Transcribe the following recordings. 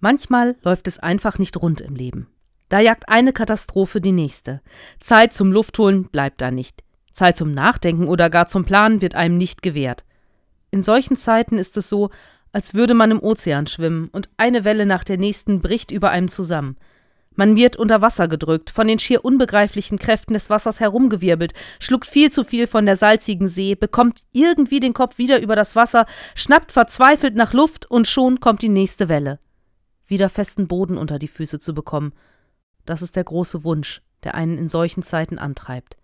Manchmal läuft es einfach nicht rund im Leben. Da jagt eine Katastrophe die nächste. Zeit zum Luftholen bleibt da nicht. Zeit zum Nachdenken oder gar zum Planen wird einem nicht gewährt. In solchen Zeiten ist es so, als würde man im Ozean schwimmen und eine Welle nach der nächsten bricht über einem zusammen. Man wird unter Wasser gedrückt, von den schier unbegreiflichen Kräften des Wassers herumgewirbelt, schluckt viel zu viel von der salzigen See, bekommt irgendwie den Kopf wieder über das Wasser, schnappt verzweifelt nach Luft und schon kommt die nächste Welle. Wieder festen Boden unter die Füße zu bekommen. Das ist der große Wunsch, der einen in solchen Zeiten antreibt.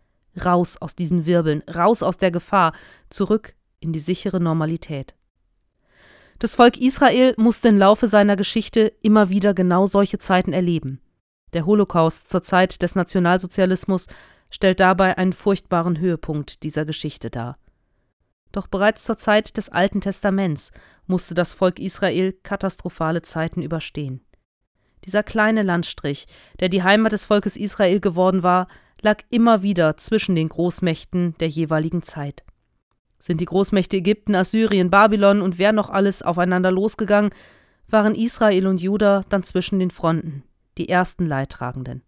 Raus aus diesen Wirbeln, raus aus der Gefahr, zurück in die sichere Normalität. Das Volk Israel musste im Laufe seiner Geschichte immer wieder genau solche Zeiten erleben. Der Holocaust zur Zeit des Nationalsozialismus stellt dabei einen furchtbaren Höhepunkt dieser Geschichte dar. Doch bereits zur Zeit des Alten Testaments musste das Volk Israel katastrophale Zeiten überstehen. Dieser kleine Landstrich, der die Heimat des Volkes Israel geworden war, lag immer wieder zwischen den Großmächten der jeweiligen Zeit. Sind die Großmächte Ägypten, Assyrien, Babylon und wer noch alles aufeinander losgegangen, waren Israel und Juda dann zwischen den Fronten, die ersten Leidtragenden.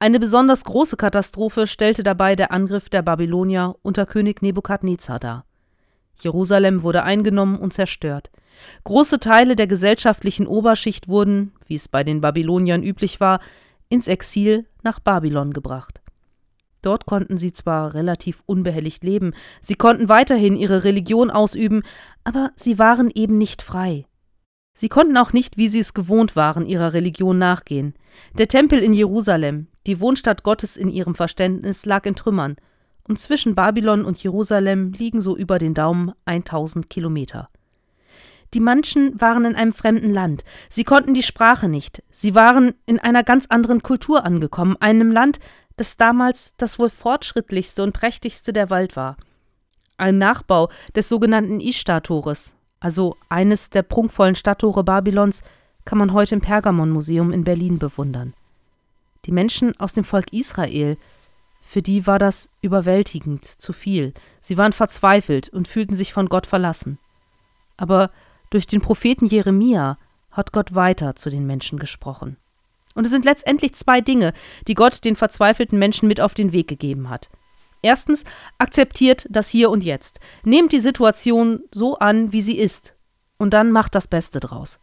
Eine besonders große Katastrophe stellte dabei der Angriff der Babylonier unter König Nebukadnezar dar. Jerusalem wurde eingenommen und zerstört. Große Teile der gesellschaftlichen Oberschicht wurden, wie es bei den Babyloniern üblich war, ins Exil nach Babylon gebracht. Dort konnten sie zwar relativ unbehelligt leben, sie konnten weiterhin ihre Religion ausüben, aber sie waren eben nicht frei. Sie konnten auch nicht, wie sie es gewohnt waren, ihrer Religion nachgehen. Der Tempel in Jerusalem, die Wohnstadt Gottes in ihrem Verständnis, lag in Trümmern, und zwischen Babylon und Jerusalem liegen so über den Daumen 1000 Kilometer. Die Menschen waren in einem fremden Land. Sie konnten die Sprache nicht. Sie waren in einer ganz anderen Kultur angekommen, einem Land, das damals das wohl fortschrittlichste und prächtigste der Welt war. Ein Nachbau des sogenannten Ishtar-Tores, also eines der prunkvollen Stadttore Babylons, kann man heute im Pergamon-Museum in Berlin bewundern. Die Menschen aus dem Volk Israel, für die war das überwältigend, zu viel. Sie waren verzweifelt und fühlten sich von Gott verlassen. Aber durch den Propheten Jeremia hat Gott weiter zu den Menschen gesprochen. Und es sind letztendlich zwei Dinge, die Gott den verzweifelten Menschen mit auf den Weg gegeben hat. Erstens, akzeptiert das Hier und Jetzt. Nehmt die Situation so an, wie sie ist. Und dann macht das Beste draus.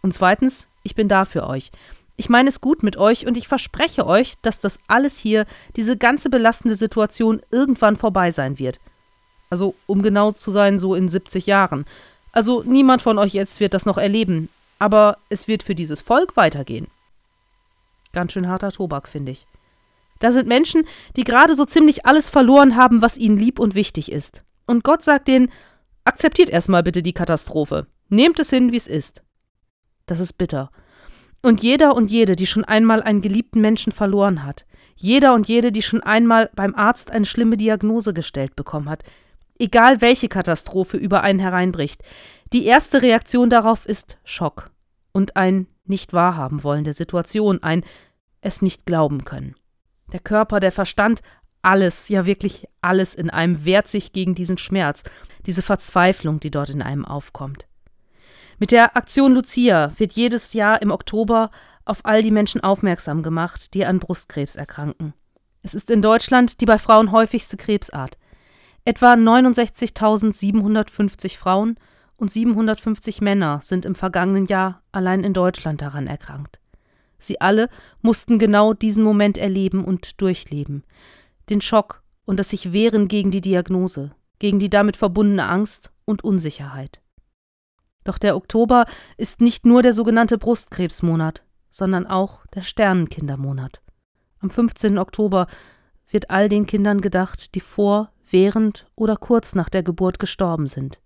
Und zweitens, ich bin da für euch. Ich meine es gut mit euch und ich verspreche euch, dass das alles hier, diese ganze belastende Situation irgendwann vorbei sein wird. Also, um genau zu sein, so in 70 Jahren. Also niemand von euch jetzt wird das noch erleben, aber es wird für dieses Volk weitergehen. Ganz schön harter Tobak, finde ich. Da sind Menschen, die gerade so ziemlich alles verloren haben, was ihnen lieb und wichtig ist. Und Gott sagt denen, akzeptiert erstmal bitte die Katastrophe. Nehmt es hin, wie es ist. Das ist bitter. Und jeder und jede, die schon einmal einen geliebten Menschen verloren hat, jeder und jede, die schon einmal beim Arzt eine schlimme Diagnose gestellt bekommen hat, egal welche Katastrophe über einen hereinbricht. Die erste Reaktion darauf ist Schock und ein nicht wahrhaben wollen der Situation, ein es nicht glauben können. Der Körper, der Verstand, alles, ja wirklich alles in einem wehrt sich gegen diesen Schmerz, diese Verzweiflung, die dort in einem aufkommt. Mit der Aktion Lucia wird jedes Jahr im Oktober auf all die Menschen aufmerksam gemacht, die an Brustkrebs erkranken. Es ist in Deutschland die bei Frauen häufigste Krebsart. Etwa 69.750 Frauen und 750 Männer sind im vergangenen Jahr allein in Deutschland daran erkrankt. Sie alle mussten genau diesen Moment erleben und durchleben. Den Schock und das sich wehren gegen die Diagnose, gegen die damit verbundene Angst und Unsicherheit. Doch der Oktober ist nicht nur der sogenannte Brustkrebsmonat, sondern auch der Sternenkindermonat. Am 15. Oktober wird all den Kindern gedacht, die vor, während oder kurz nach der Geburt gestorben sind.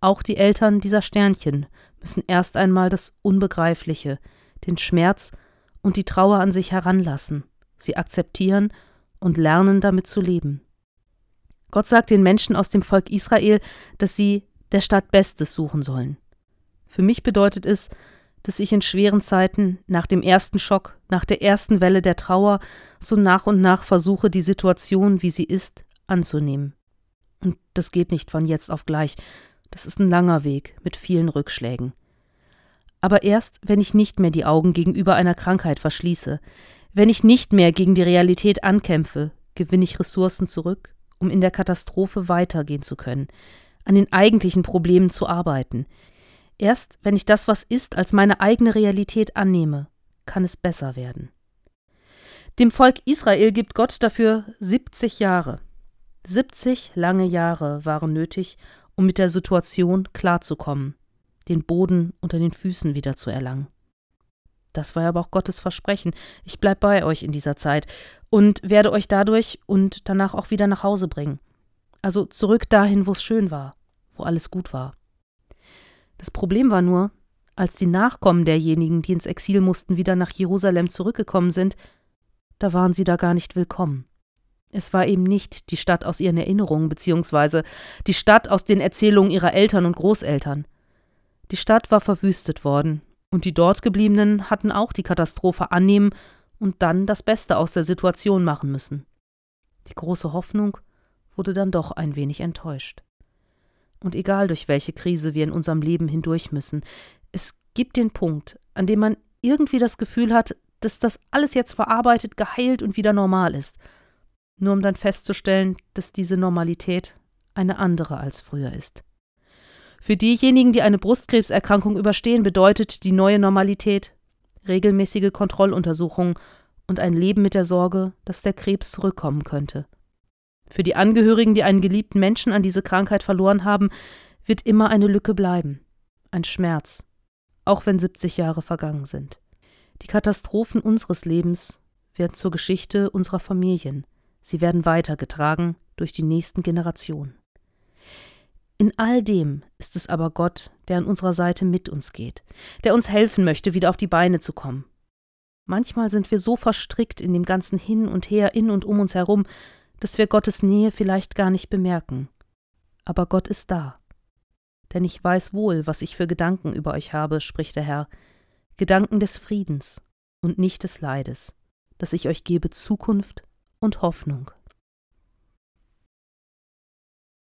Auch die Eltern dieser Sternchen müssen erst einmal das Unbegreifliche, den Schmerz und die Trauer an sich heranlassen, sie akzeptieren und lernen damit zu leben. Gott sagt den Menschen aus dem Volk Israel, dass sie der Stadt Bestes suchen sollen. Für mich bedeutet es, dass ich in schweren Zeiten, nach dem ersten Schock, nach der ersten Welle der Trauer, so nach und nach versuche, die Situation, wie sie ist, anzunehmen. Und das geht nicht von jetzt auf gleich. Das ist ein langer Weg mit vielen Rückschlägen. Aber erst, wenn ich nicht mehr die Augen gegenüber einer Krankheit verschließe, wenn ich nicht mehr gegen die Realität ankämpfe, gewinne ich Ressourcen zurück, um in der Katastrophe weitergehen zu können, an den eigentlichen Problemen zu arbeiten. Erst wenn ich das, was ist, als meine eigene Realität annehme, kann es besser werden. Dem Volk Israel gibt Gott dafür 70 Jahre. 70 lange Jahre waren nötig, um mit der Situation klarzukommen, den Boden unter den Füßen wieder zu erlangen. Das war aber auch Gottes Versprechen. Ich bleib bei euch in dieser Zeit und werde euch dadurch und danach auch wieder nach Hause bringen. Also zurück dahin, wo es schön war, wo alles gut war. Das Problem war nur, als die Nachkommen derjenigen, die ins Exil mussten, wieder nach Jerusalem zurückgekommen sind, da waren sie da gar nicht willkommen. Es war eben nicht die Stadt aus ihren Erinnerungen, beziehungsweise die Stadt aus den Erzählungen ihrer Eltern und Großeltern. Die Stadt war verwüstet worden, und die dort gebliebenen hatten auch die Katastrophe annehmen und dann das Beste aus der Situation machen müssen. Die große Hoffnung wurde dann doch ein wenig enttäuscht. Und egal durch welche Krise wir in unserem Leben hindurch müssen, es gibt den Punkt, an dem man irgendwie das Gefühl hat, dass das alles jetzt verarbeitet, geheilt und wieder normal ist, nur um dann festzustellen, dass diese Normalität eine andere als früher ist. Für diejenigen, die eine Brustkrebserkrankung überstehen, bedeutet die neue Normalität regelmäßige Kontrolluntersuchungen und ein Leben mit der Sorge, dass der Krebs zurückkommen könnte. Für die Angehörigen, die einen geliebten Menschen an diese Krankheit verloren haben, wird immer eine Lücke bleiben, ein Schmerz, auch wenn 70 Jahre vergangen sind. Die Katastrophen unseres Lebens werden zur Geschichte unserer Familien. Sie werden weitergetragen durch die nächsten Generationen. In all dem ist es aber Gott, der an unserer Seite mit uns geht, der uns helfen möchte, wieder auf die Beine zu kommen. Manchmal sind wir so verstrickt in dem ganzen Hin und Her, in und um uns herum, dass wir Gottes Nähe vielleicht gar nicht bemerken. Aber Gott ist da. Denn ich weiß wohl, was ich für Gedanken über euch habe, spricht der Herr, Gedanken des Friedens und nicht des Leides, dass ich euch gebe Zukunft und Hoffnung.